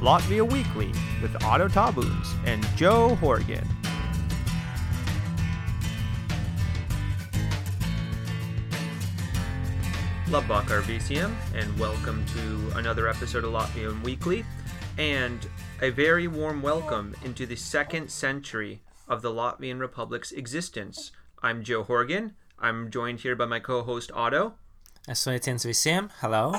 Latvia Weekly with Otto Tabuns and Joe Horgan. Lovebach RVCM, and welcome to another episode of Latvian Weekly, and a very warm welcome into the second century of the Latvian Republic's existence. I'm Joe Horgan. I'm joined here by my co-host Otto. Sveiciens visiem. Hello.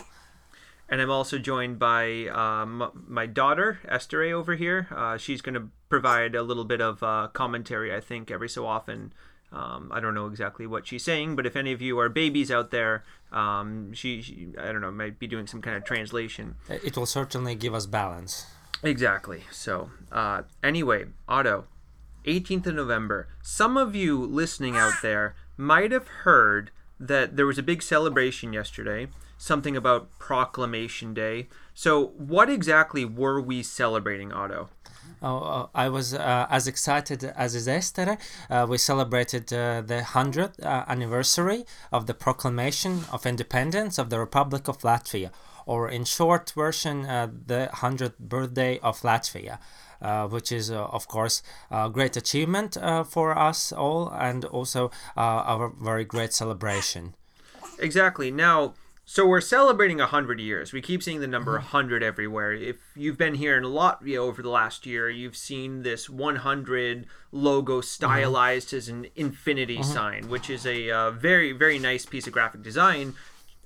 And I'm also joined by um, my daughter, Esther over here. Uh, she's going to provide a little bit of uh, commentary, I think, every so often. Um, I don't know exactly what she's saying, but if any of you are babies out there, um, she, she, I don't know, might be doing some kind of translation. It will certainly give us balance. Exactly. So, uh, anyway, Otto, 18th of November. Some of you listening out there might have heard that there was a big celebration yesterday something about Proclamation Day. So, what exactly were we celebrating, Otto? Oh, uh, I was uh, as excited as is Esther. Uh, we celebrated uh, the 100th uh, anniversary of the proclamation of independence of the Republic of Latvia, or in short version, uh, the 100th birthday of Latvia. which is, of course, a great achievement for us all and also a very great celebration. Exactly. Now, so we're celebrating 100 years. We keep seeing the number 100 everywhere. If you've been here in Latvia over the last year, you've seen this 100 logo stylized mm-hmm. as an infinity mm-hmm. sign, which is a uh, very, very nice piece of graphic design.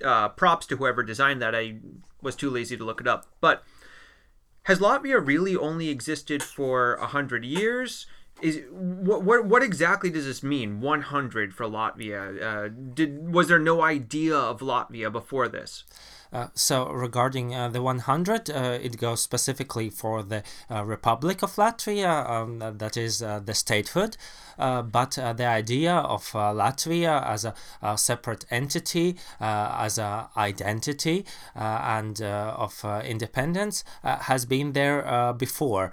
Uh, props to whoever designed that. I was too lazy to look it up. But has Latvia really only existed for 100 years? Is what, what what exactly does this mean 100 for latvia uh, did was there no idea of latvia before this uh, so regarding uh, the 100, uh, it goes specifically for the uh, Republic of Latvia, um, that is uh, the statehood. Uh, but uh, the idea of uh, Latvia as a, a separate entity, as an identity, and of independence has been there before.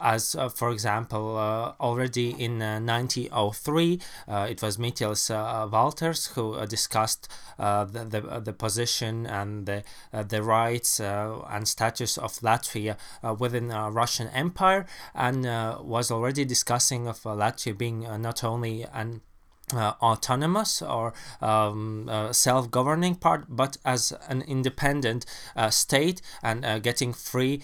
as, for example, already in 1903, it was Miķelis Valters who discussed the, the, the position and the, uh, the rights uh, and status of Latvia uh, within Russian Empire, and was already discussing of Latvia being not only an uh, autonomous or um, uh, self governing part, but as an independent uh, state and getting free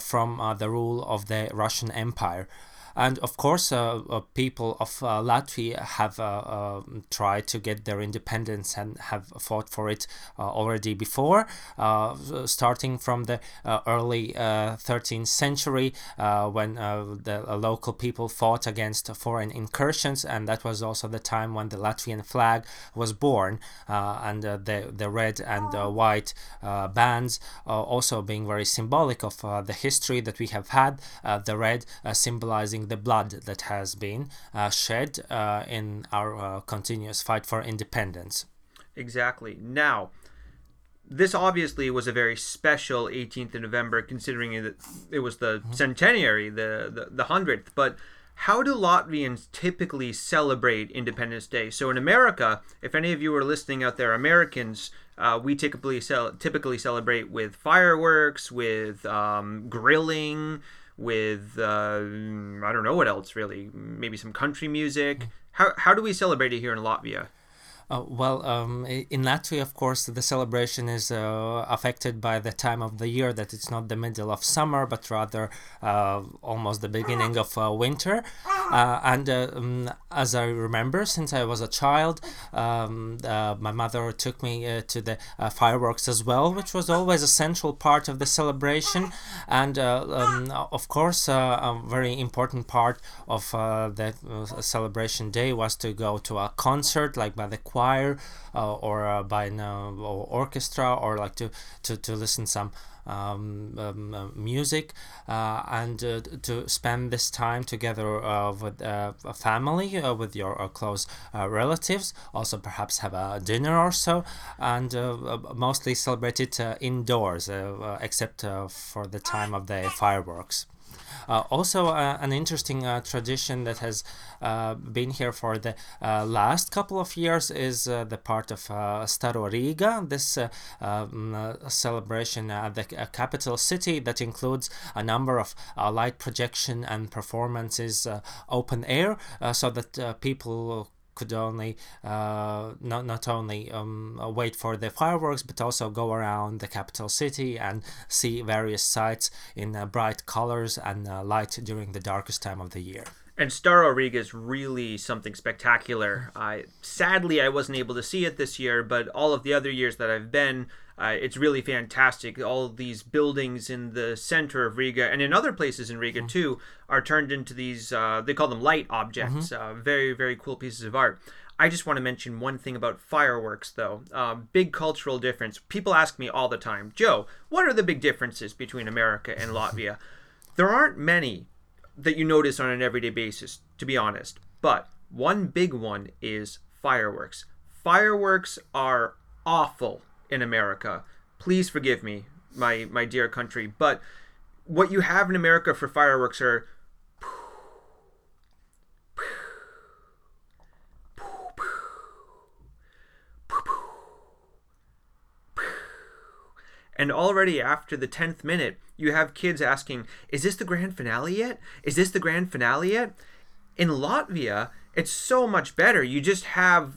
from the rule of the Russian Empire. And of course, uh, uh, people of uh, Latvia have uh, um, tried to get their independence and have fought for it uh, already before, uh, starting from the early 13th century when the local people fought against foreign incursions, and that was also the time when the Latvian flag was born, and the the red and white bands also being very symbolic of the history that we have had. the red symbolizing the blood that has been uh, shed uh, in our uh, continuous fight for independence. Exactly. Now, this obviously was a very special 18th of November, considering that it was the mm-hmm. centenary, the, the, the 100th. But how do Latvians typically celebrate Independence Day? So in America, if any of you are listening out there, Americans, uh, we typically cel- typically celebrate with fireworks, with um, grilling, with uh, I don't know what else really. Maybe some country music. How how do we celebrate it here in Latvia? Uh, well, um, in Latvia, of course, the celebration is uh, affected by the time of the year that it's not the middle of summer, but rather uh, almost the beginning of uh, winter. Uh, and uh, um, as I remember, since I was a child, um, my mother took me to the fireworks as well, which was always a central part of the celebration. And um, of course, a very important part of the celebration day was to go to a concert, like by the choir choir uh, or uh, by an uh, orchestra or like to to, to listen some um, um, uh, music uh, and uh, to spend this time together with a family, with your close relatives. Also, perhaps have a dinner or so, and mostly celebrate it indoors, except for the time of the fireworks. Uh, also, uh, an interesting uh, tradition that has uh, been here for the uh, last couple of years is uh, the part of Staro Riga, this um, celebration at the capital city that includes a number of light projection and performances open air so that people could only uh, not not only um, wait for the fireworks, but also go around the capital city and see various sights in uh, bright colors and uh, light during the darkest time of the year. And Staro Riga is really something spectacular. I sadly I wasn't able to see it this year, but all of the other years that I've been, uh, it's really fantastic. All these buildings in the center of Riga and in other places in Riga mm-hmm. too are turned into these, uh, they call them light objects. Mm-hmm. Uh, very, very cool pieces of art. I just want to mention one thing about fireworks, though. Um, big cultural difference. People ask me all the time, Joe, what are the big differences between America and Latvia? There aren't many that you notice on an everyday basis, to be honest. But one big one is fireworks. Fireworks are awful in America. Please forgive me, my my dear country, but what you have in America for fireworks are And already after the 10th minute, you have kids asking, Is this the grand finale yet? Is this the grand finale yet? In Latvia, it's so much better. You just have,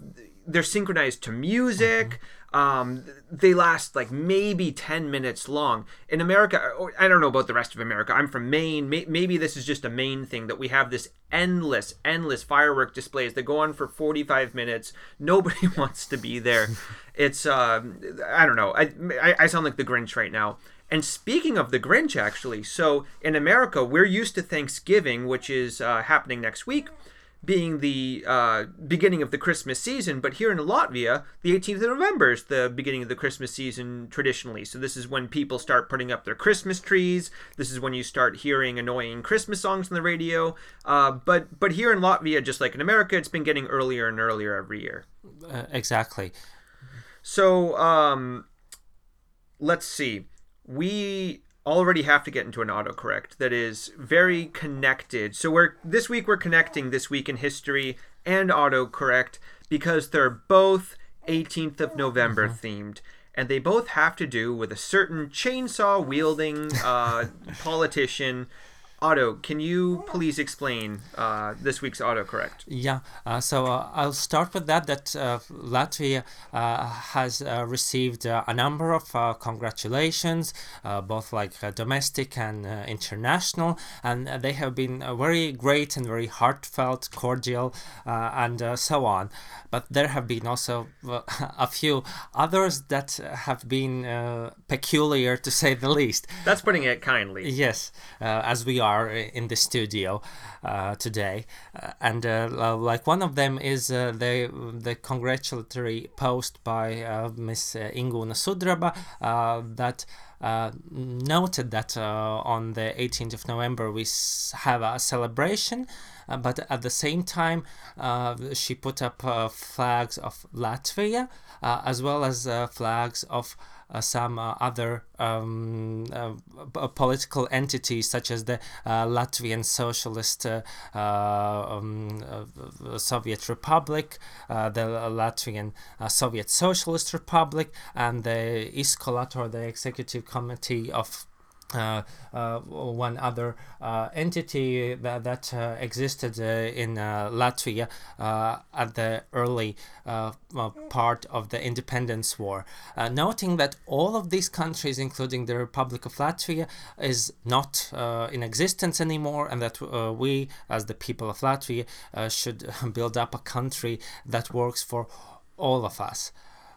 they're synchronized to music. Mm-hmm. Um, they last like maybe 10 minutes long. In America, I don't know about the rest of America. I'm from Maine. Maybe this is just a Maine thing that we have this endless, endless firework displays that go on for 45 minutes. Nobody wants to be there. It's, uh, I don't know. I, I sound like the Grinch right now. And speaking of the Grinch, actually, so in America, we're used to Thanksgiving, which is uh, happening next week being the uh, beginning of the Christmas season, but here in Latvia, the 18th of November is the beginning of the Christmas season traditionally. So this is when people start putting up their Christmas trees. This is when you start hearing annoying Christmas songs on the radio. Uh, but but here in Latvia, just like in America, it's been getting earlier and earlier every year. Uh, exactly. So um, let's see. We already have to get into an autocorrect that is very connected. So we're this week we're connecting this week in history and autocorrect because they're both 18th of November mm-hmm. themed and they both have to do with a certain chainsaw wielding uh, politician Otto, can you please explain uh, this week's autocorrect? Yeah, uh, so uh, I'll start with that. That uh, Latvia uh, has uh, received a number of congratulations, both like domestic and international, and they have been very great and very heartfelt, cordial, and so on. But there have been also a few others that have been peculiar, to say the least. That's putting it kindly. Yes, as we are are in the studio uh, today, uh, and uh, like one of them is the the congratulatory post by Miss Inguna Sudraba that. Uh, noted that uh, on the 18th of November we have a celebration, uh, but at the same time she put up flags of Latvia as well as flags of uh, some uh, other um, uh, political entities such as the Latvian Socialist um, Soviet Republic, the Latvian Soviet Socialist Republic, and the Iskolat or the Executive Committee of uh, uh, one other uh, entity that, that existed in Latvia at the early part of the independence war. noting that all of these countries, including the Republic of Latvia, is not in existence anymore, and that we, as the people of Latvia, should build up a country that works for all of us.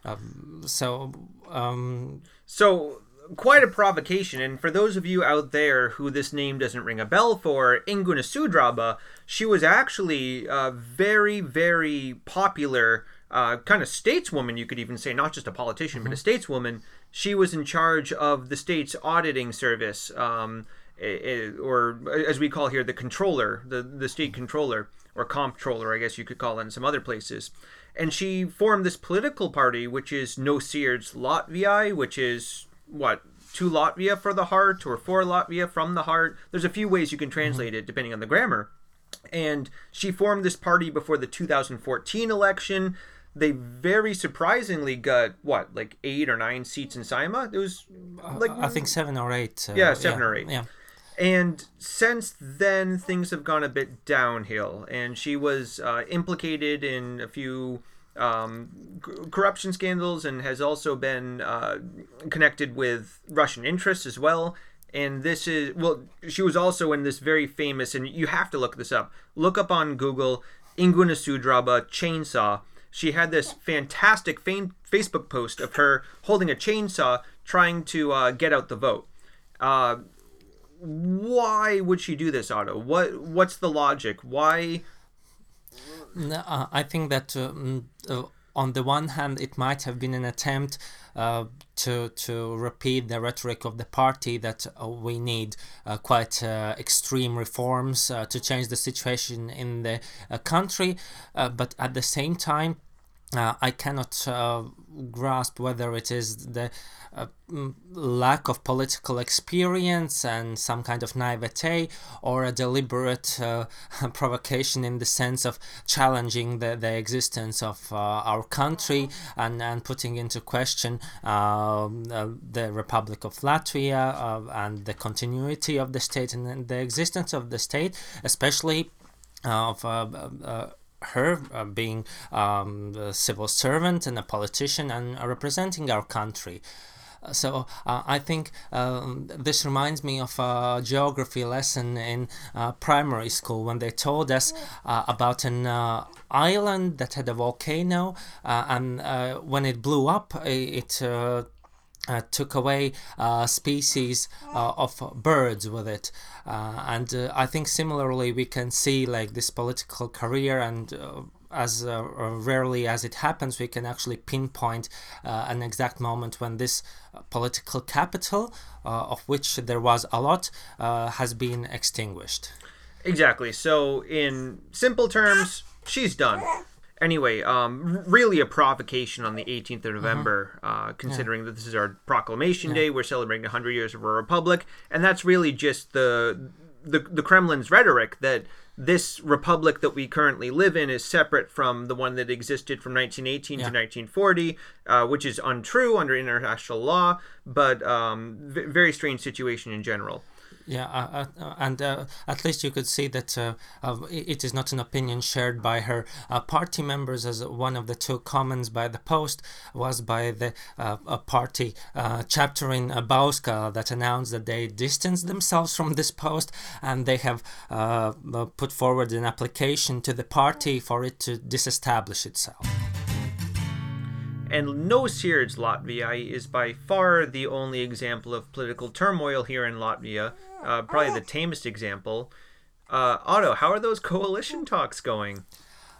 Um, so, um, so quite a provocation. And for those of you out there who this name doesn't ring a bell for, Inguna Sudraba, she was actually a very, very popular uh, kind of stateswoman, you could even say, not just a politician, mm-hmm. but a mm-hmm. stateswoman. She was in charge of the state's auditing service, um, or as we call here, the controller, the, the state controller, or comptroller, I guess you could call it in some other places. And she formed this political party, which is No Sirds Latvijai, which is what to Latvia for the heart or for Latvia from the heart. There's a few ways you can translate it depending on the grammar. And she formed this party before the 2014 election. They very surprisingly got what, like eight or nine seats in Saeima. It was like I think seven or eight. uh, Yeah, seven or eight. Yeah. and since then, things have gone a bit downhill. And she was uh, implicated in a few um, corruption scandals and has also been uh, connected with Russian interests as well. And this is, well, she was also in this very famous, and you have to look this up. Look up on Google Inguna Sudraba chainsaw. She had this fantastic fa- Facebook post of her holding a chainsaw trying to uh, get out the vote. Uh, why would she do this, Otto? What what's the logic? Why? Uh, I think that um, uh, on the one hand, it might have been an attempt uh, to to repeat the rhetoric of the party that uh, we need uh, quite uh, extreme reforms uh, to change the situation in the uh, country, uh, but at the same time. Uh, I cannot uh, grasp whether it is the uh, lack of political experience and some kind of naivete or a deliberate uh, provocation in the sense of challenging the, the existence of uh, our country and, and putting into question uh, the Republic of Latvia and the continuity of the state and the existence of the state, especially of her uh, being um, a civil servant and a politician and uh, representing our country. Uh, So uh, I think um, this reminds me of a geography lesson in primary school when they told us about an island that had a volcano, and when it blew up, it. Uh, took away uh, species uh, of birds with it. Uh, and uh, I think similarly we can see like this political career and uh, as rarely as it happens, we can actually pinpoint uh, an exact moment when this uh, political capital, uh, of which there was a lot, uh, has been extinguished. Exactly. So, in simple terms, she's done. Anyway, um, really a provocation on the 18th of November, uh, considering that this is our proclamation day. We're celebrating 100 years of our republic, and that's really just the, the the Kremlin's rhetoric that this republic that we currently live in is separate from the one that existed from 1918 to 1940, uh, which is untrue under international law, but um, v- very strange situation in general. Yeah, uh, uh, and uh, at least you could see that uh, uh, it is not an opinion shared by her uh, party members, as one of the two comments by the Post was by the uh, party uh, chapter in uh, Bauska that announced that they distanced themselves from this post and they have uh, uh, put forward an application to the party for it to disestablish itself. And No Sirds Latvijai, is by far the only example of political turmoil here in Latvia. Uh, probably the tamest example. Uh, Otto, how are those coalition talks going?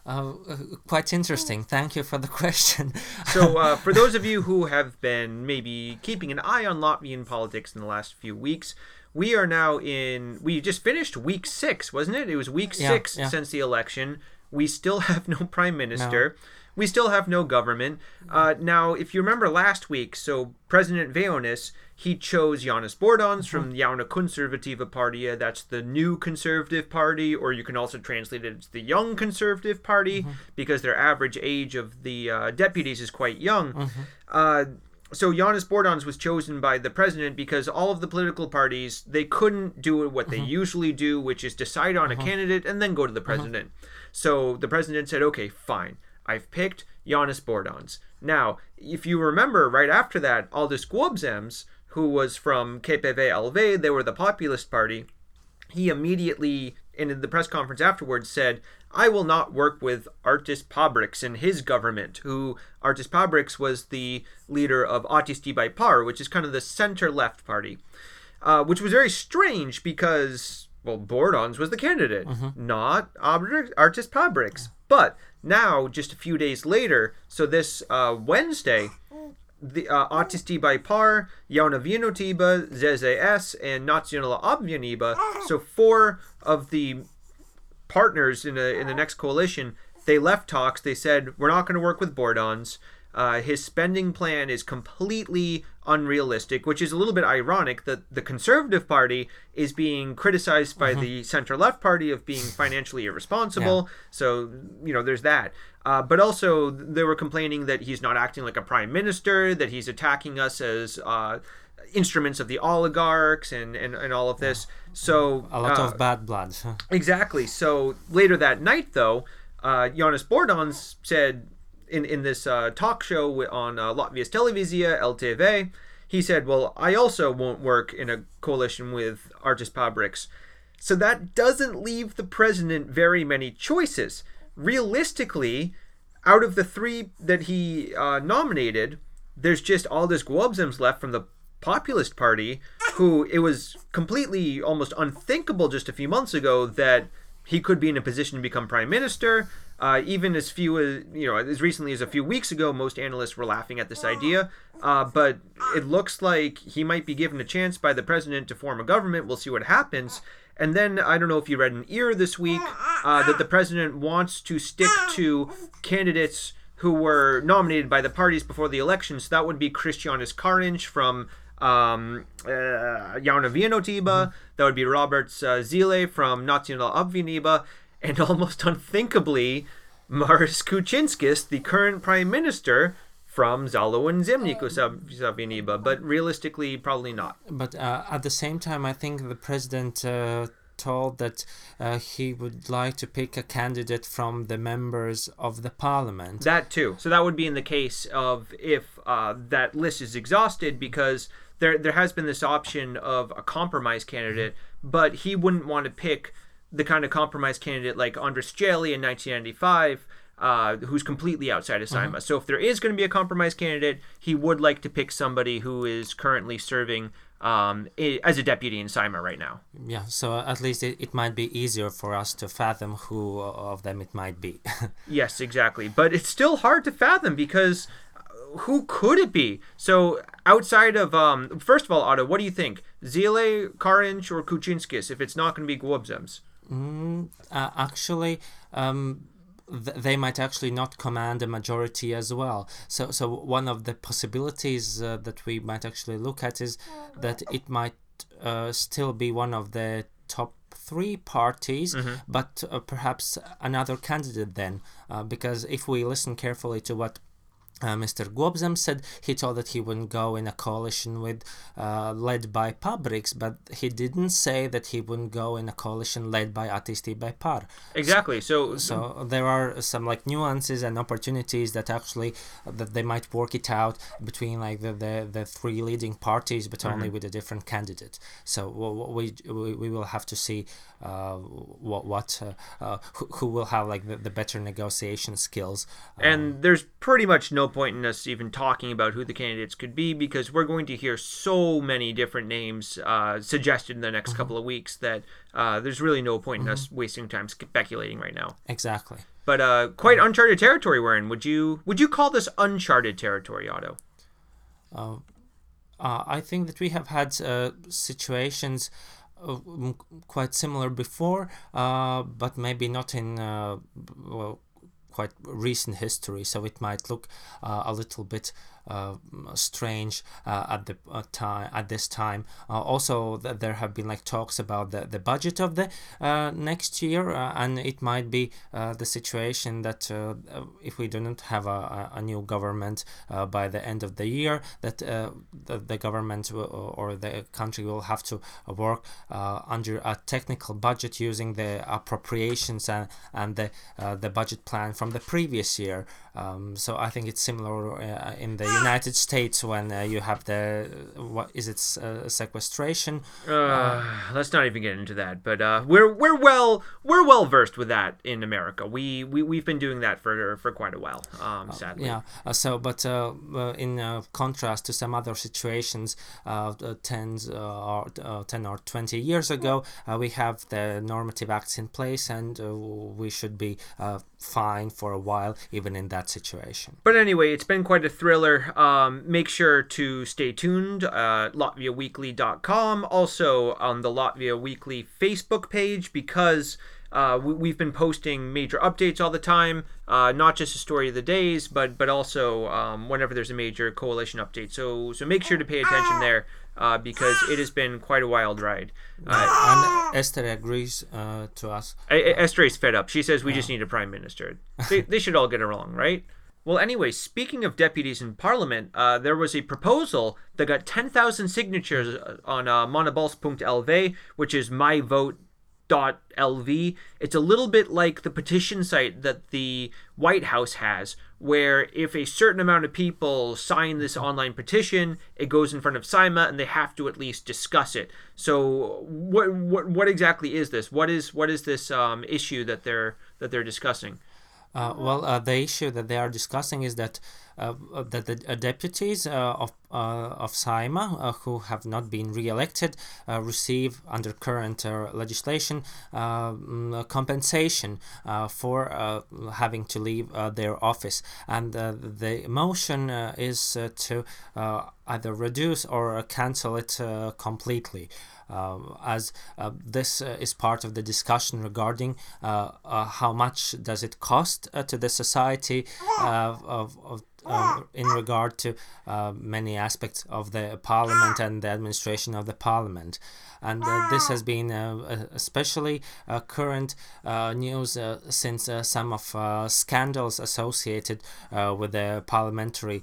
Uh, uh, quite interesting. Thank you for the question. So, uh, for those of you who have been maybe keeping an eye on Latvian politics in the last few weeks, we are now in. We just finished week six, wasn't it? It was week Yeah, six yeah. since the election. We still have no prime minister. We still have no government. Uh, now, if you remember last week, so President Vējonis, he chose Janis Bordāns from uh-huh. the Jaunā Konservatīvā Partija. Uh, that's the new conservative party, or you can also translate it as the young conservative party, uh-huh. because their average age of the uh, deputies is quite young. Uh-huh. Uh, so Janis Bordāns was chosen by the president because all of the political parties they couldn't do what they usually do, which is decide on a candidate and then go to the president. So the president said, "Okay, fine. I've picked Janis Bordāns." Now, if you remember, right after that, Aldis Gobzems, who was from KPV LV, they were the populist party he immediately in the press conference afterwards said i will not work with artis pabriks and his government who artis pabriks was the leader of Attīstībai/Par, which is kind of the center left party uh, which was very strange because well bordāns was the candidate not Abri- artis pabriks but now just a few days later so this uh, wednesday the uh, Artisti by Par, Jaunā Vienotība, ZZS, and Nacionālā Apvienība. So four of the partners in a, in the next coalition, they left talks. They said we're not going to work with Bordāns. Uh, his spending plan is completely unrealistic, which is a little bit ironic that the Conservative Party is being criticized by the center left party of being financially irresponsible. So, you know, there's that. Uh, but also, they were complaining that he's not acting like a prime minister, that he's attacking us as uh, instruments of the oligarchs and, and, and all of this. So, A lot uh, of bad blood. Exactly. So later that night, though, uh, Jonas Bordāns said in in this uh, talk show on uh, Latvijas Televīzija LTV, he said, "Well, I also won't work in a coalition with Artis Pabriks." So that doesn't leave the president very many choices. Realistically, out of the three that he uh, nominated, there's just Aldis Gobzems left from the Populist Party, who it was completely almost unthinkable just a few months ago that he could be in a position to become prime minister. Uh, even as few as you know, as recently as a few weeks ago, most analysts were laughing at this idea. Uh, but it looks like he might be given a chance by the president to form a government. We'll see what happens. And then I don't know if you read an ear this week uh, that the president wants to stick to candidates who were nominated by the parties before the election. So that would be Krišjānis Kariņš from um, uh, Jaunā Vienotība. That would be Robert uh, Zile from Nacionālā Apvienība. And almost unthinkably, Māris Kučinskis, the current prime minister from Zalo and Zemniku. But realistically, probably not. But uh, at the same time, I think the president uh, told that uh, he would like to pick a candidate from the members of the parliament. That too. So that would be in the case of if uh, that list is exhausted because there there has been this option of a compromise candidate, but he wouldn't want to pick the kind of compromise candidate like Andris Šķēle in 1995. Uh, who's completely outside of Saeima. So if there is going to be a compromise candidate, he would like to pick somebody who is currently serving um, i- as a deputy in Saeima right now. yeah, so at least it, it might be easier for us to fathom who of them it might be. Yes, exactly. But it's still hard to fathom because who could it be? So outside of um, first of all, Otto, what do you think? Zile, Kariņš, or Kučinskis? If it's not going to be Gobzems, Mm, uh, actually, um, th- they might actually not command a majority as well. So, so one of the possibilities uh, that we might actually look at is that it might uh, still be one of the top three parties, but uh, perhaps another candidate then, uh, because if we listen carefully to what uh, Mr. Gobzem said he thought that he wouldn't go in a coalition with uh, led by Pabriks, but he didn't say that he wouldn't go in a coalition led by Attīstībai/Par. exactly. So, So there are some like nuances and opportunities that actually that they might work it out between like the the, the three leading parties, but only with a different candidate. So we we, we will have to see uh, what what uh, uh, who, who will have like the, the better negotiation skills. and there's pretty much no point in us even talking about who the candidates could be because we're going to hear so many different names uh, suggested in the next couple of weeks that uh, there's really no point in us wasting time speculating right now. Exactly. But uh, quite uncharted territory we're in. Would you would you call this uncharted territory, Otto? Uh, I think that we have had uh, situations quite similar before, uh, but maybe not in uh, well, quite recent history. So it might look uh, a little bit uh, strange uh, at the uh, time at this time. Uh, also, th- there have been like talks about the, the budget of the next year, and it might be the situation that if we do not have a, a, new government by the end of the year, that the, the government will, or the country will have to work under a technical budget using the appropriations and, and the uh, the budget plan from the previous year. Um, so I think it's similar uh, in the United States when uh, you have the what is it uh, sequestration Uh, let's not even get into that. But uh, we're we're well we're well versed with that in America. We we we've been doing that for for quite a while. Um, sadly. Yeah. Uh, so, but in uh, contrast to some other situations, uh, 10, uh, or, uh, 10 or 20 years ago, uh, we have the normative acts in place and uh, we should be uh, fine for a while, even in that that situation. But anyway, it's been quite a thriller. Um, make sure to stay tuned. Uh, LatviaWeekly.com, also on the Latvia Weekly Facebook page, because uh, we, have been posting major updates all the time, uh, not just a story of the days, but but also um, whenever there's a major coalition update. So so make sure to pay attention there uh, because it has been quite a wild ride. Uh, and Esther agrees uh, to us. Esther is fed up. She says we just need a prime minister. They, they should all get along, right? Well, anyway, speaking of deputies in Parliament, uh, there was a proposal that got 10,000 signatures on uh, ManaBalss.lv, which is my vote lv it's a little bit like the petition site that the white house has where if a certain amount of people sign this online petition it goes in front of Saeima and they have to at least discuss it. So what what, what exactly is this? What is what is this um, issue that they're that they're discussing? Uh, well, uh, the issue that they are discussing is that that the uh, deputies uh, of uh, of Saeima uh, who have not been re-elected uh, receive under current legislation mm, compensation for having to leave their office, and the motion is to either reduce or cancel it completely. As uh, this uh, is part of the discussion regarding uh, how much does it cost to the society of, of uh, in regard to uh, many aspects of the parliament and the administration of the parliament. And uh, this has been uh, especially uh, current uh, news since some of scandals associated with the parliamentary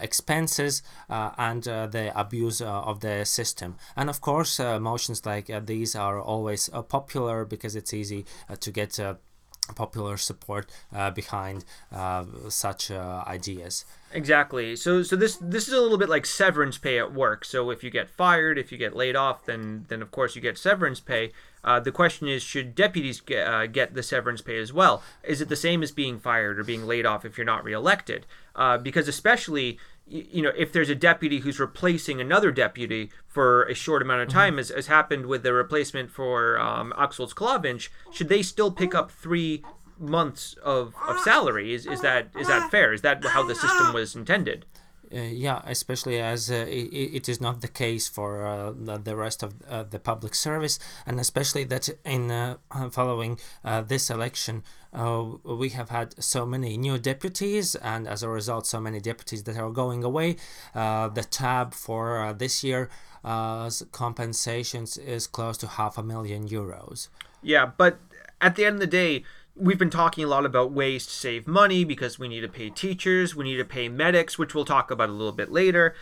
expenses and the abuse of the system. And of course, motions like these are always popular because it's easy to get popular support uh, behind uh, such uh, ideas. Exactly. So so this this is a little bit like severance pay at work. So if you get fired, if you get laid off, then then of course you get severance pay. Uh, the question is, should deputies get, uh, get the severance pay as well? Is it the same as being fired or being laid off if you're not reelected? Uh, because especially you know, if there's a deputy who's replacing another deputy for a short amount of mm-hmm. time, mm-hmm. as, as happened with the replacement for um, Axels Klavinch, should they still pick up three months of, of salary? Is, is that is that fair? Is that how the system was intended? Uh, yeah, especially as uh, it, it is not the case for uh, the rest of uh, the public service, and especially that in uh, following uh, this election, we have had so many new deputies, and as a result, so many deputies that are going away. the tab for this year compensations is close to half a million euros. Yeah, but at the end of the day, we've been talking a lot about ways to save money because we need to pay teachers, we need to pay medics, which we'll talk about a little bit later.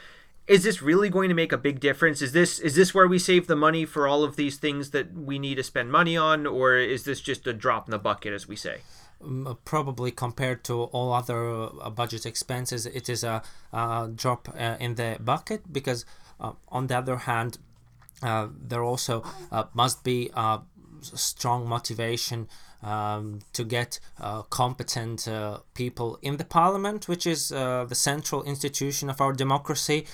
Is this really going to make a big difference? Is this is this where we save the money for all of these things that we need to spend money on, or is this just a drop in the bucket, as we say? Um, probably compared to all other uh, budget expenses, it is a, a drop uh, in the bucket because, uh, on the other hand, uh, there also uh, must be strong motivation um, to get uh, competent uh, people in the parliament, which is uh, the central institution of our democracy.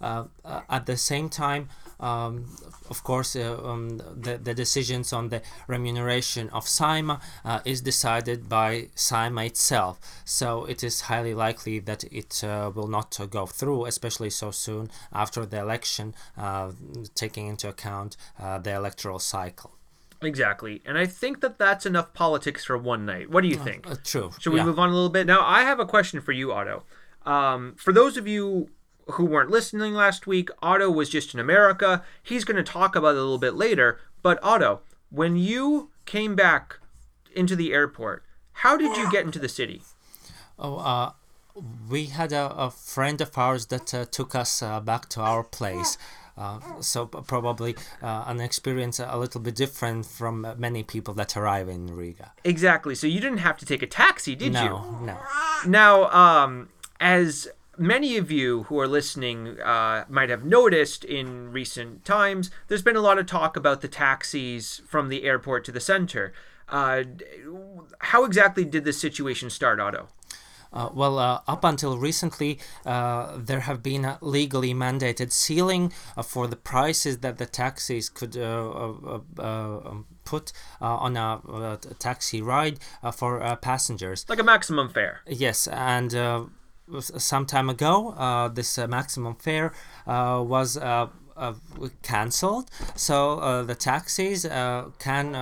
Uh, uh, at the same time, um, of course, um, the, the decisions on the remuneration of Saeima is decided by Saeima itself. So it is highly likely that it will not go through, especially so soon after the election, taking into account the electoral cycle. Exactly. And I think that that's enough politics for one night. What do you uh, think? Uh, true. Should we yeah. move on a little bit? Now, I have a question for you, Otto. Um, for those of you who weren't listening last week, Otto was just in America. He's going to talk about it a little bit later. But, Otto, when you came back into the airport, how did you get into the city? Oh, uh, we had a, a friend of ours that uh, took us uh, back to our place. Uh, so probably uh, an experience a little bit different from many people that arrive in Riga. Exactly. So you didn't have to take a taxi, did no, you? No, no. Now, um, as many of you who are listening uh, might have noticed in recent times, there's been a lot of talk about the taxis from the airport to the center. Uh, how exactly did this situation start, Otto? Uh, well, uh, up until recently, uh, there have been a legally mandated ceiling uh, for the prices that the taxis could uh, um, put on a, a, taxi ride for passengers. Like a maximum fare. Yes, and some time ago, this maximum fare was. Uh, cancelled, so uh, the taxis uh, can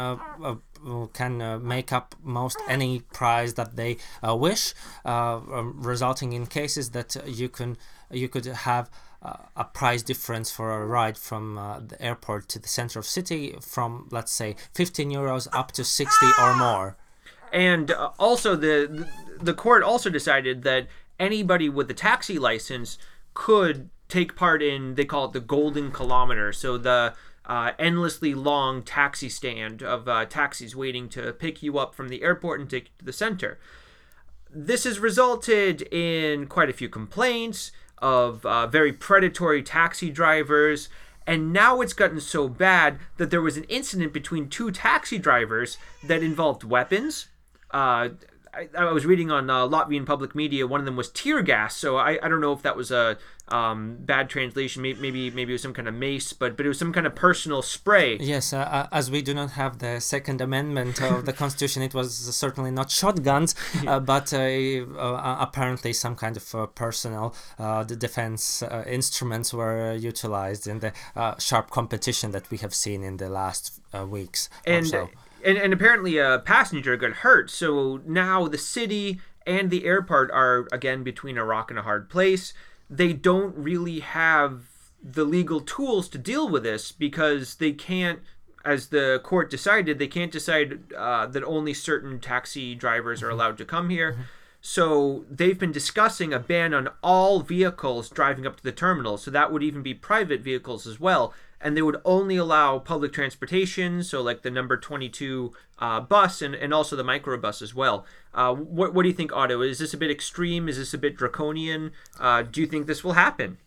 can uh, make up most any price that they uh, wish, uh, um, resulting in cases that you can you could have a price difference for a ride from the airport to the center of city from let's say 15 euros up to 60 or more. And also the the court also decided that anybody with a taxi license could take part in they call it the golden kilometer. So the uh, endlessly long taxi stand of uh, taxis waiting to pick you up from the airport and take you to the center. This has resulted in quite a few complaints of uh, very predatory taxi drivers, and now it's gotten so bad that there was an incident between two taxi drivers that involved weapons. Uh, I, I, was reading on uh, Latvian public media, one of them was tear gas. So I, I don't know if that was a um, bad translation. Maybe, maybe maybe it was some kind of mace, but but it was some kind of personal spray. Yes, uh, uh as we do not have the Second Amendment of the Constitution, it was certainly not shotguns, uh, but uh, uh, apparently some kind of personal the defense instruments were utilized in the sharp competition that we have seen in the last weeks. And. So and, and apparently a passenger got hurt. So now the city and the airport are again between a rock and a hard place. They don't really have the legal tools to deal with this because they can't as the court decided they can't decide uh, that only certain taxi drivers are mm-hmm. allowed to come here mm-hmm. so they've been discussing a ban on all vehicles driving up to the terminal so that would even be private vehicles as well and they would only allow public transportation, so like the number 22 uh, bus and, and also the microbus as well. Uh, what, what do you think, Otto? Is this a bit extreme? Is this a bit draconian? Uh, do you think this will happen?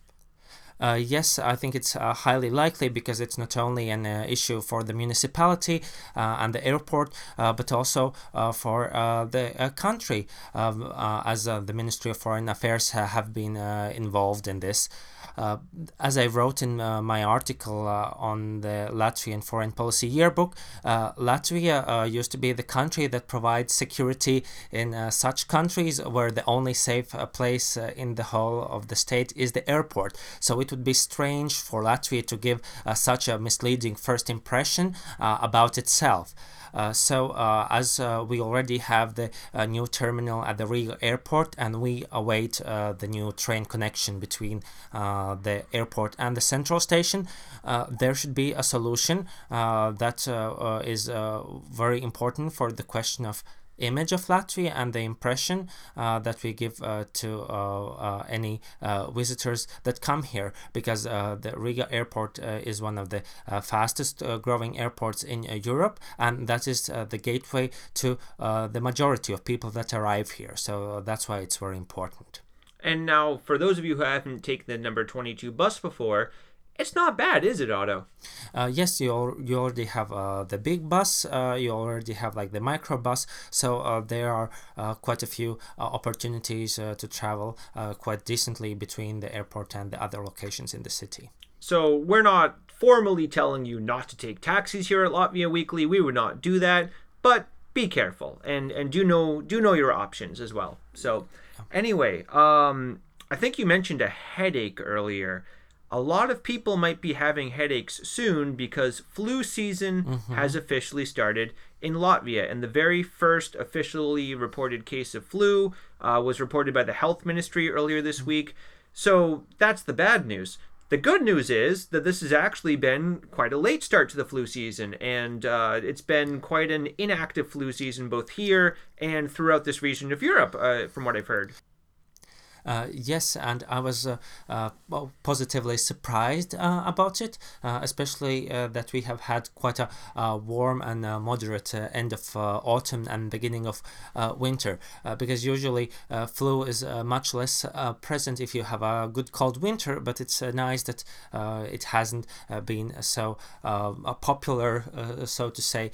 Uh, yes, I think it's uh, highly likely because it's not only an uh, issue for the municipality uh, and the airport, uh, but also uh, for the country, um, as the Ministry of Foreign Affairs have been involved in this. Uh, as I wrote in uh, my article uh, on the Latvian Foreign Policy Yearbook, uh, Latvia uh, used to be the country that provides security in uh, such countries where the only safe place in the whole of the state is the airport. So it would be strange for Latvia to give such a misleading first impression about itself. Uh, so uh, as uh, we already have the uh, new terminal at the Riga airport and we await uh, the new train connection between uh, the airport and the central station, there should be a solution that is very important for the question of image of Latvia and the impression uh, that we give uh, to uh, uh any uh, visitors that come here because uh, the Riga airport is one of the fastest growing airports in Europe and that is the gateway to the majority of people that arrive here so that's why it's very important. And now, for those of you who haven't taken the number 22 bus before, it's not bad, is it, Otto? Uh, yes, you al- you already have uh, the big bus. Uh, you already have like the micro bus. So uh, there are uh, quite a few uh, opportunities to travel quite decently between the airport and the other locations in the city. So we're not formally telling you not to take taxis here at Latvia Weekly. We would not do that, but be careful and and do know do know your options as well. So anyway, um, I think you mentioned a headache earlier a lot of people might be having headaches soon because flu season mm-hmm. has officially started in Latvia. And the very first officially reported case of flu uh, was reported by the health ministry earlier this mm-hmm. week. So that's the bad news. The good news is that this has actually been quite a late start to the flu season, and uh, it's been quite an inactive flu season both here and throughout this region of Europe, uh, from what I've heard. Uh, yes, and I was uh, uh, positively surprised uh, about it, uh, especially uh, that we have had quite a warm and moderate end of autumn and beginning of winter, because usually flu is much less present if you have a good cold winter, but it's nice that it hasn't been so popular, so to say,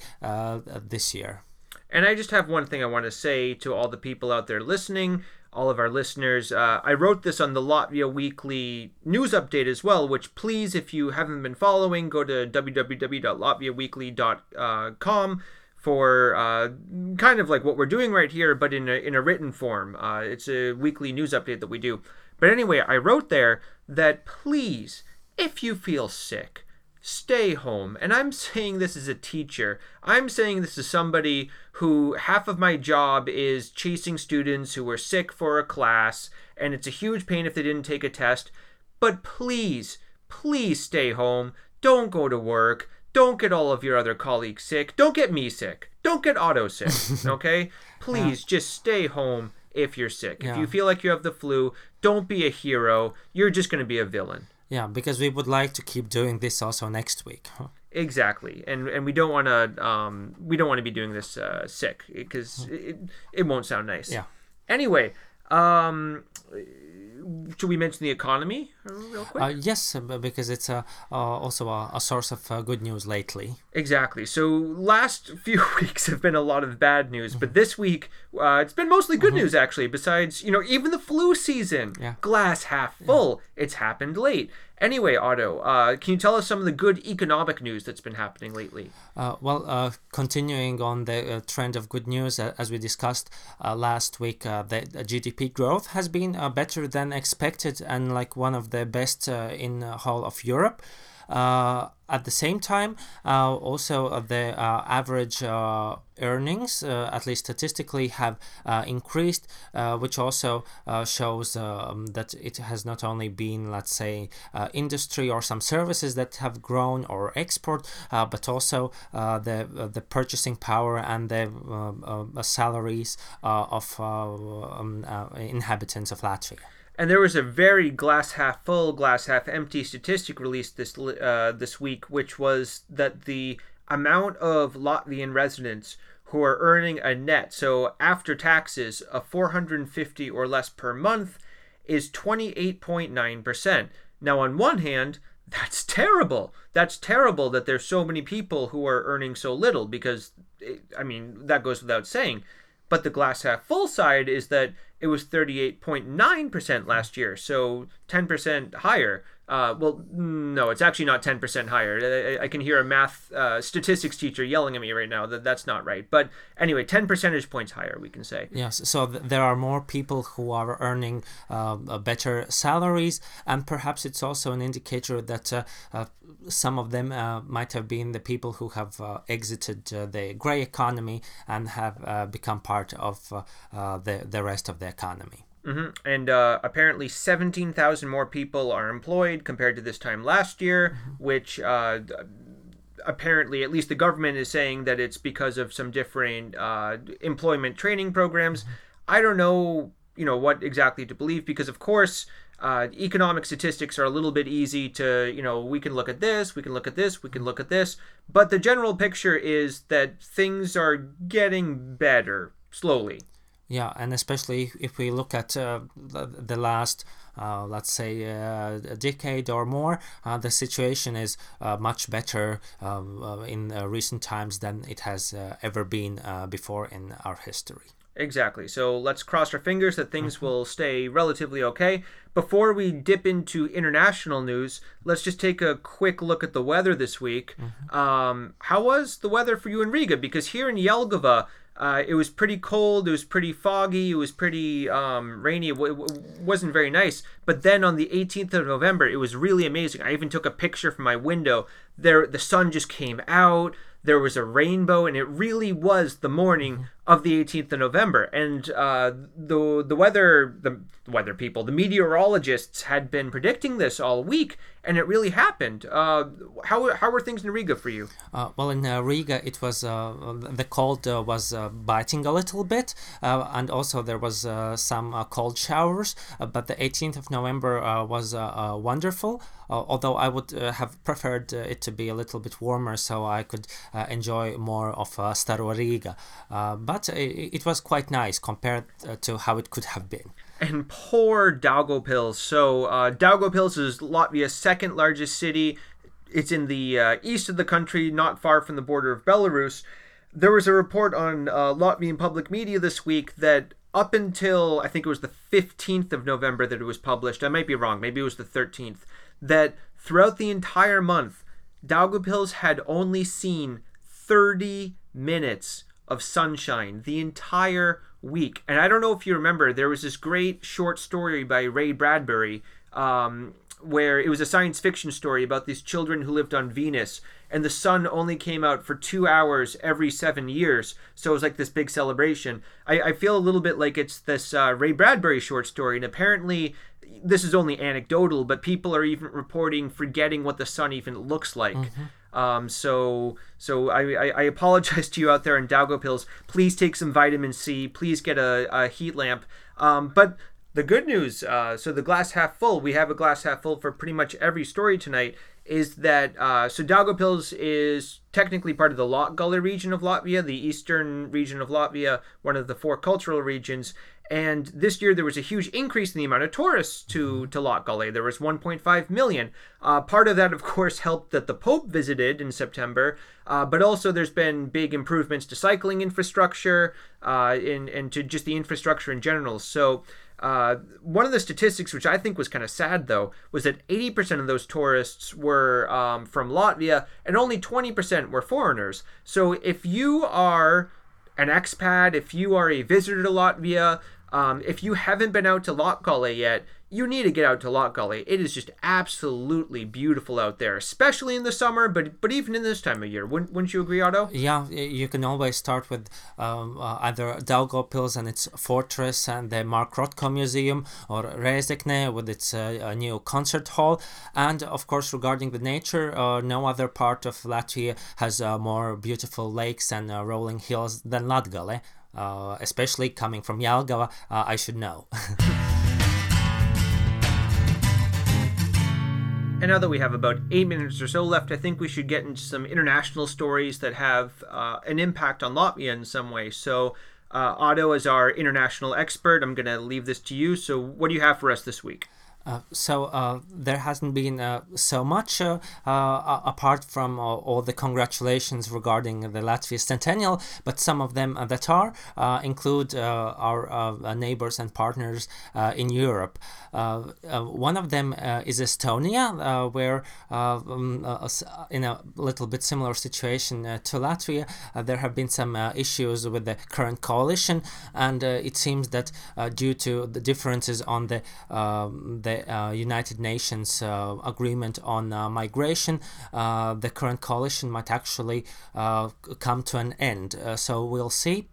this year. And I just have one thing I want to say to all the people out there listening, all of our listeners. Uh, I wrote this on the Latvia Weekly news update as well, which please, if you haven't been following, go to www.latviaweekly.com for uh, kind of like what we're doing right here, but in a, in a written form. Uh, it's a weekly news update that we do. But anyway, I wrote there that please, if you feel sick, stay home. And I'm saying this as a teacher. I'm saying this as somebody who half of my job is chasing students who are sick for a class, and it's a huge pain if they didn't take a test. But please, please stay home. Don't go to work. Don't get all of your other colleagues sick. Don't get me sick. Don't get Otto sick. Okay? Please yeah. just stay home if you're sick. Yeah. If you feel like you have the flu, don't be a hero. You're just going to be a villain. Yeah, because we would like to keep doing this also next week. Exactly, and and we don't want to um we don't want to be doing this uh, sick because it, it won't sound nice. Yeah. Anyway, um, should we mention the economy real quick? Uh, yes, uh, because it's uh, also a, a, source of uh, good news lately. Exactly. So last few weeks have been a lot of bad news, but this week uh, it's been mostly good mm-hmm. news actually. Besides, you know, even the flu season, yeah. glass half full. Yeah. It's happened late. Anyway, Otto, uh, can you tell us some of the good economic news that's been happening lately? Uh, well, uh, continuing on the uh, trend of good news, uh, as we discussed uh, last week, the GDP growth has been better than expected and like one of the best in the whole of Europe. Uh, at the same time, uh, also uh, the uh, average uh, earnings, uh, at least statistically, have increased, which also shows um, that it has not only been, let's say, industry or some services that have grown or export, but also the the purchasing power and the um, salaries of um, inhabitants of Latvia. And there was a very glass half full, glass half empty statistic released this uh, this week, which was that the amount of Latvian residents who are earning a net, so after taxes, of 450 or less per month, is 28.9%. Now, on one hand, that's terrible. That's terrible that there's so many people who are earning so little because, I mean, that goes without saying. But the glass half full side is that it was 38.9% last year, so 10% higher. Uh, well, no, it's actually not 10% higher. I, I can hear a math uh, statistics teacher yelling at me right now that that's not right. But anyway, 10 percentage points higher, we can say. Yes, so th- there are more people who are earning uh, better salaries, and perhaps it's also an indicator that uh, uh, some of them uh, might have been the people who have exited the gray economy and have become part of the, the rest of the economy. Mm-hmm. And uh, apparently, 17,000 more people are employed compared to this time last year, mm-hmm. which uh, apparently, at least the government is saying that it's because of some different uh, employment training programs. Mm-hmm. I don't know, you know, what exactly to believe because, of course, uh, economic statistics are a little bit easy to, you know, we can look at this, we can look at this, we can look at this. But the general picture is that things are getting better slowly. Yeah, and especially if we look at uh, the, last, uh, let's say, uh, a decade or more, uh, the situation is uh, much better um, uh, in recent times than it has ever been before in our history. Exactly. So let's cross our fingers that things mm-hmm. will stay relatively okay. Before we dip into international news, let's just take a quick look at the weather this week. Mm-hmm. Um, how was the weather for you in Riga? Because here in Jelgava, uh, it was pretty cold. It was pretty foggy. It was pretty um, rainy. It, w- it, wasn't very nice. But then on the 18th of November, it was really amazing. I even took a picture from my window. There, the sun just came out. There was a rainbow, and it really was the morning mm-hmm. Of the 18th of November. And uh, the the weather the weather people, the meteorologists had been predicting this all week, and it really happened. Uh, how how were things in Riga for you? Uh, well, in uh, Riga, it was uh, the cold uh, was biting a little bit, and also there was some cold showers. but the 18th of November was wonderful. although I would have preferred it to be a little bit warmer, so I could enjoy more of uh, Staro Riga. but it, it, was quite nice compared to how it could have been and poor Daugavpils. So uh, Daugavpils is Latvia's second largest city. It's in the uh, east of the country, not far from the border of Belarus. there was a report on uh, Latvian public media this week that up until I think it was the 15th of November that it was published. I might be wrong. Maybe it was the 13th. That throughout the entire month, Daugavpils had only seen 30 minutes of sunshine the entire week. And I don't know if you remember, there was this great short story by Ray Bradbury um, where it was a science fiction story about these children who lived on Venus and the sun only came out for two hours every seven years. So it was like this big celebration. I, I feel a little bit like it's this uh, Ray Bradbury short story, and apparently this is only anecdotal, but people are even reporting forgetting what the sun even looks like. Mm-hmm. Um, so so I, I, I, apologize to you out there in Daugavpils. Please take some vitamin C. Please get a, a heat lamp. Um, but the good news, uh, so the glass half full, we have a glass half full for pretty much every story tonight, is that uh, so Daugavpils is technically part of the Latgale region of Latvia, the eastern region of Latvia, one of the four cultural regions. And this year there was a huge increase in the amount of tourists to to Latgale. There was 1.5 million. Uh, part of that, of course, helped that the Pope visited in September, uh, but also there's been big improvements to cycling infrastructure uh, and and to just the infrastructure in general. So uh, one of the statistics, which I think was kind of sad though, was that 80% of those tourists were um, from Latvia and only 20% were foreigners. So if you are an expat, if you are a visitor to Latvia, um, if you haven't been out to Latgale yet, you need to get out to Latgale. It is just absolutely beautiful out there, especially in the summer, but but even in this time of year. Wouldn't, wouldn't you agree, Otto? Yeah, you can always start with um, uh, either Daugavpils and its fortress and the Mark Rothko Museum, or Rēzekne with its uh, new concert hall. And of course, regarding the nature, uh, no other part of Latvia has uh, more beautiful lakes and uh, rolling hills than Latgale. Uh, especially coming from Jelgava, I should know. And now that we have about eight minutes or so left, I think we should get into some international stories that have uh, an impact on Latvia in some way. So, uh, Otto, as our international expert, I'm going to leave this to you. So, what do you have for us this week? Uh, so uh, there hasn't been uh, so much uh, uh, apart from uh, all the congratulations regarding the Latvia centennial, but some of them uh, that are uh, include our neighbors and partners in Europe. one of them is Estonia, where um, in a little bit similar situation to Latvia, there have been some issues with the current coalition, and it seems that due to the differences on the um, the United Nations uh, agreement on uh, migration, the current coalition might actually come to an end. so we'll see.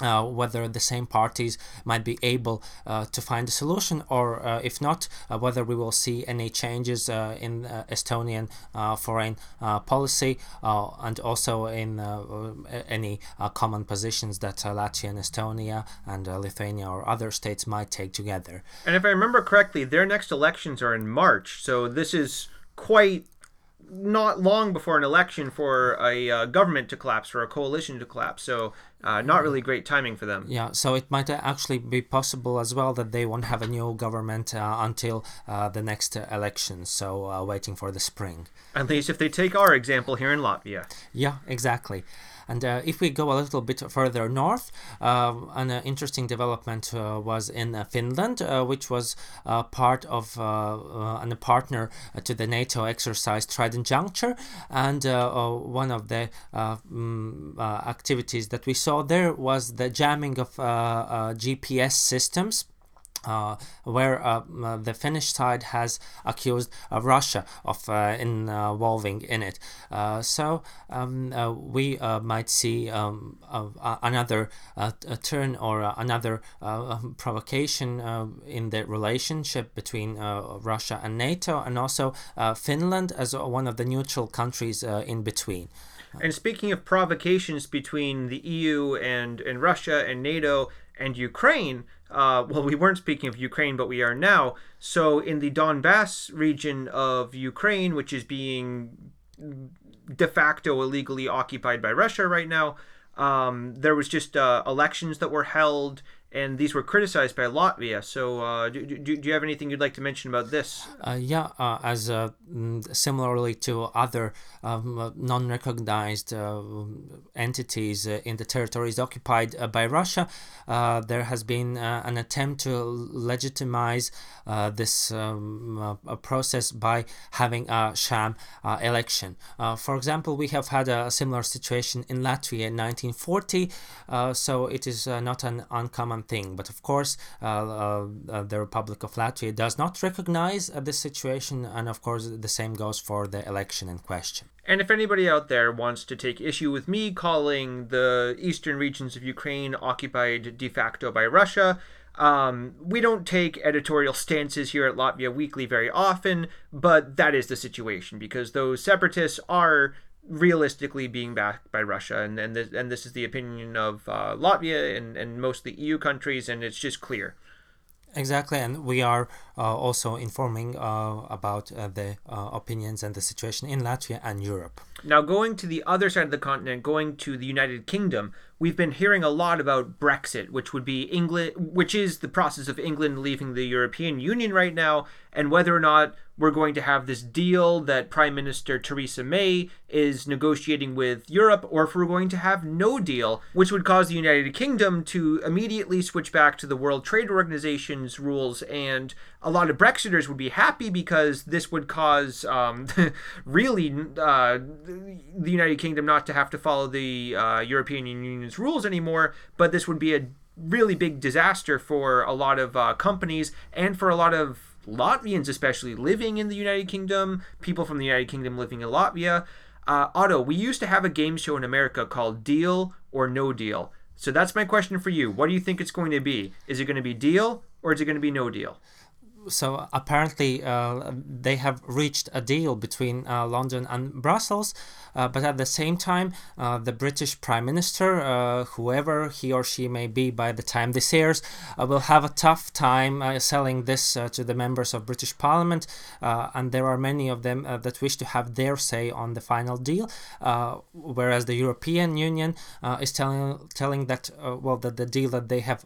Uh, whether the same parties might be able uh, to find a solution, or uh, if not, uh, whether we will see any changes uh, in uh, Estonian foreign policy and also in any common positions that Latvia and Estonia and Lithuania or other states might take together. And if I remember correctly, their next elections are in March, so this is quite not long before an election for a uh, government to collapse, for a coalition to collapse. So, uh, not really great timing for them. Yeah, so it might actually be possible as well that they won't have a new government uh, until uh, the next election. So, uh, waiting for the spring. At least if they take our example here in Latvia. Yeah, exactly. And uh, if we go a little bit further north, uh, an uh, interesting development uh, was in uh, Finland, uh, which was uh, part of and a partner to the NATO exercise Trident Juncture. And one of the um, activities that we saw there was the jamming of GPS systems uh, where uh, the Finnish side has accused uh, Russia of uh, involving in it. Uh, so um, uh, we might see um, another turn or another provocation in the relationship between Russia and NATO, and also Finland as one of the neutral countries in between. And speaking of provocations between the EU and, and Russia and NATO and Ukraine, uh, well, we weren't speaking of Ukraine, but we are now. So, in the Donbass region of Ukraine, which is being de facto illegally occupied by Russia right now, um, there was just uh, elections that were held, and these were criticized by Latvia. So, uh, do, do, do you have anything you'd like to mention about this? Uh, yeah, uh, as uh, mm, similarly to other um, non recognized uh, entities uh, in the territories occupied by Russia, there has been an attempt to legitimize this um, process by having a sham election. for example, we have had a similar situation in Latvia in 1940, so it is not an uncommon thing. But of course, uh, uh, uh, the Republic of Latvia does not recognize this situation, and of course, the same goes for the election in question. And if anybody out there wants to take issue with me calling the eastern regions of Ukraine occupied de facto by Russia, um, we don't take editorial stances here at Latvia Weekly very often, but that is the situation because those separatists are realistically being backed by Russia, and and this, and this is the opinion of uh, Latvia and, and most of the EU countries, and it's just clear. Exactly, and we are also informing uh, about uh, the uh, opinions and the situation in Latvia and Europe. Now, going to the other side of the continent, going to the United Kingdom, we've been hearing a lot about Brexit, which would be England, which is the process of England leaving the European Union right now, and whether or not we're going to have this deal that Prime Minister Theresa May is negotiating with Europe, or if we're going to have no deal, which would cause the United Kingdom to immediately switch back to the World Trade Organization's rules. And a lot of Brexiters would be happy because this would cause um, really uh, the United Kingdom not to have to follow the uh, European Union's rules anymore, but this would be a really big disaster for a lot of uh, companies and for a lot of Latvians, especially living in the United Kingdom, people from the United Kingdom living in Latvia. Uh, Otto, we used to have a game show in America called Deal or No Deal. So that's my question for you. What do you think it's going to be? Is it going to be deal or is it going to be no deal? So apparently uh, they have reached a deal between uh, London and Brussels, Uh, but at the same time, uh, the British Prime Minister, uh, whoever he or she may be by the time this airs, uh, will have a tough time uh, selling this uh, to the members of British Parliament, and there are many of them that wish to have their say on the final deal, whereas the European Union is telling telling that well that the deal that they have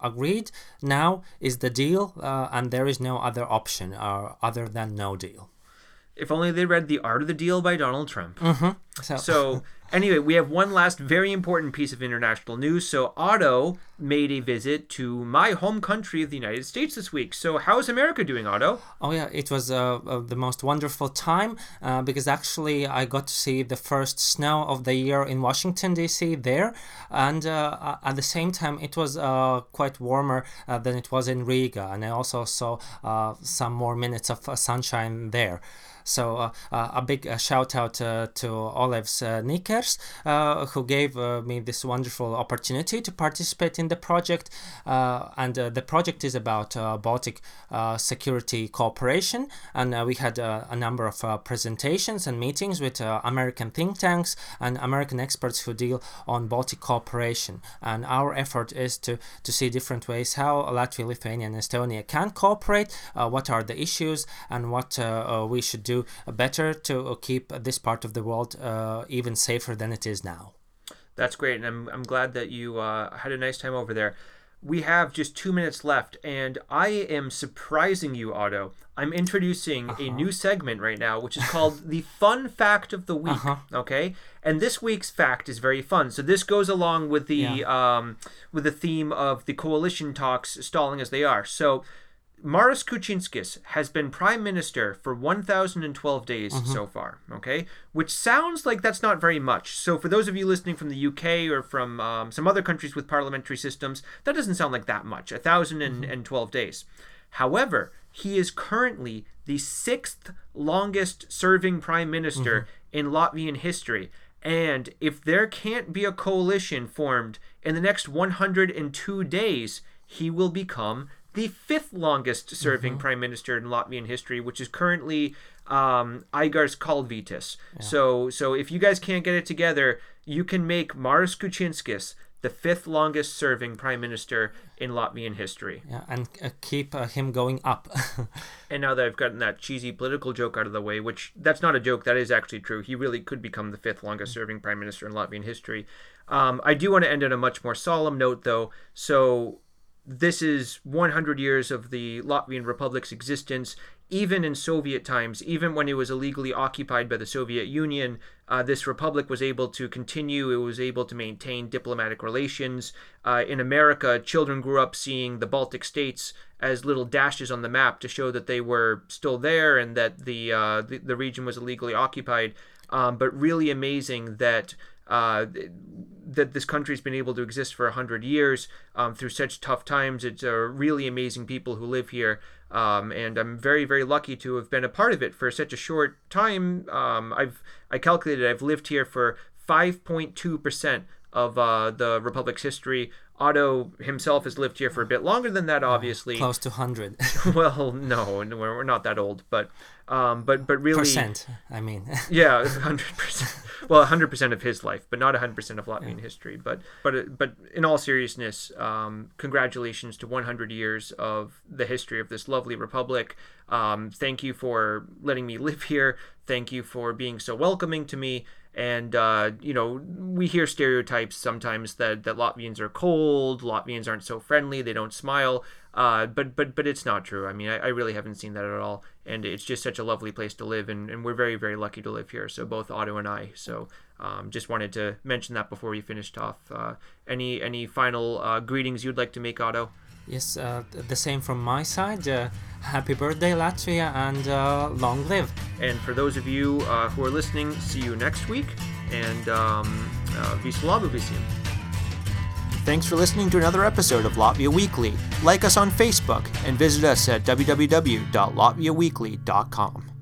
agreed now is the deal, and there is no other option uh, other than no deal. If only they read The Art of the Deal by Donald Trump. Mm-hmm. So, so anyway, we have one last very important piece of international news. So Otto made a visit to my home country of the United States this week. So how's America doing, Otto? Oh yeah, it was uh, uh, the most wonderful time uh, because actually I got to see the first snow of the year in Washington D.C. there, and uh, at the same time it was uh, quite warmer uh, than it was in Riga, and I also saw some more minutes of sunshine there. So uh, uh, a big uh, shout out to Olevs Nikers, who gave me this wonderful opportunity to participate in the project. and the project is about Baltic security cooperation, and we had a number of presentations and meetings with American think tanks and American experts who deal on Baltic cooperation. And our effort is to, to see different ways how Latvia, Lithuania, and Estonia can cooperate, uh, what are the issues, and what uh, uh, we should do better to keep this part of the world uh, even safer than it is now. That's great, and I'm, I'm glad that you uh, had a nice time over there. We have just two minutes left, and I am surprising you, Otto. I'm introducing uh-huh. a new segment right now, which is called the Fun Fact of the Week. Uh-huh. Okay, and this week's fact is very fun. So this goes along with the yeah. um, with the theme of the coalition talks stalling as they are. So Māris Kučinskis has been prime minister for 1,012 days mm-hmm. so far, okay? Which sounds like that's not very much. So, for those of you listening from the UK or from um, some other countries with parliamentary systems, that doesn't sound like that much 1,012 mm-hmm. days. However, he is currently the sixth longest serving prime minister mm-hmm. in Latvian history. And if there can't be a coalition formed in the next 102 days, he will become the fifth longest serving mm-hmm. prime minister in Latvian history, which is currently um, Aigars Kalvītis. Yeah. So, so if you guys can't get it together, you can make Māris Kučinskis the fifth longest serving prime minister in Latvian history. Yeah, and uh, keep uh, him going up. and now that I've gotten that cheesy political joke out of the way, which that's not a joke, that is actually true. He really could become the fifth longest serving prime minister in Latvian history. Um, I do want to end on a much more solemn note, though. So this is 100 years of the Latvian Republic's existence. Even in Soviet times, even when it was illegally occupied by the Soviet Union, uh, this republic was able to continue. It was able to maintain diplomatic relations. Uh, in America, children grew up seeing the Baltic states as little dashes on the map to show that they were still there and that the uh, the, the, region was illegally occupied. Um, but really amazing that uh, that this country's been able to exist for 100 years um, through such tough times. It's uh, really amazing people who live here. Um, and I'm very, very lucky to have been a part of it for such a short time. Um, I've I calculated I've lived here for 5.2 percent of uh, the republic's history. Otto himself has lived here for a bit longer than that, obviously. Close to 100. well, no, we're not that old, but um, but but really, percent. I mean, yeah, hundred percent. Well, hundred percent of his life, but not hundred percent of Latvian yeah. history. But but but in all seriousness, um, congratulations to 100 years of the history of this lovely republic. Um, thank you for letting me live here. Thank you for being so welcoming to me. And uh, you know, we hear stereotypes sometimes that that Latvians are cold, Latvians aren't so friendly, they don't smile. Uh, but but but it's not true. I mean, I, I, really haven't seen that at all, and it's just such a lovely place to live, and, and we're very very lucky to live here. So both Otto and I. So um, just wanted to mention that before we finished off. Uh, any any final uh, greetings you'd like to make, Otto? Yes, uh, the same from my side. Uh, happy birthday, Latvia, and uh, long live. And for those of you who are listening, see you next week, and um, uh, Visu Thanks for listening to another episode of Latvia Weekly. Like us on Facebook and visit us at www.latviaweekly.com.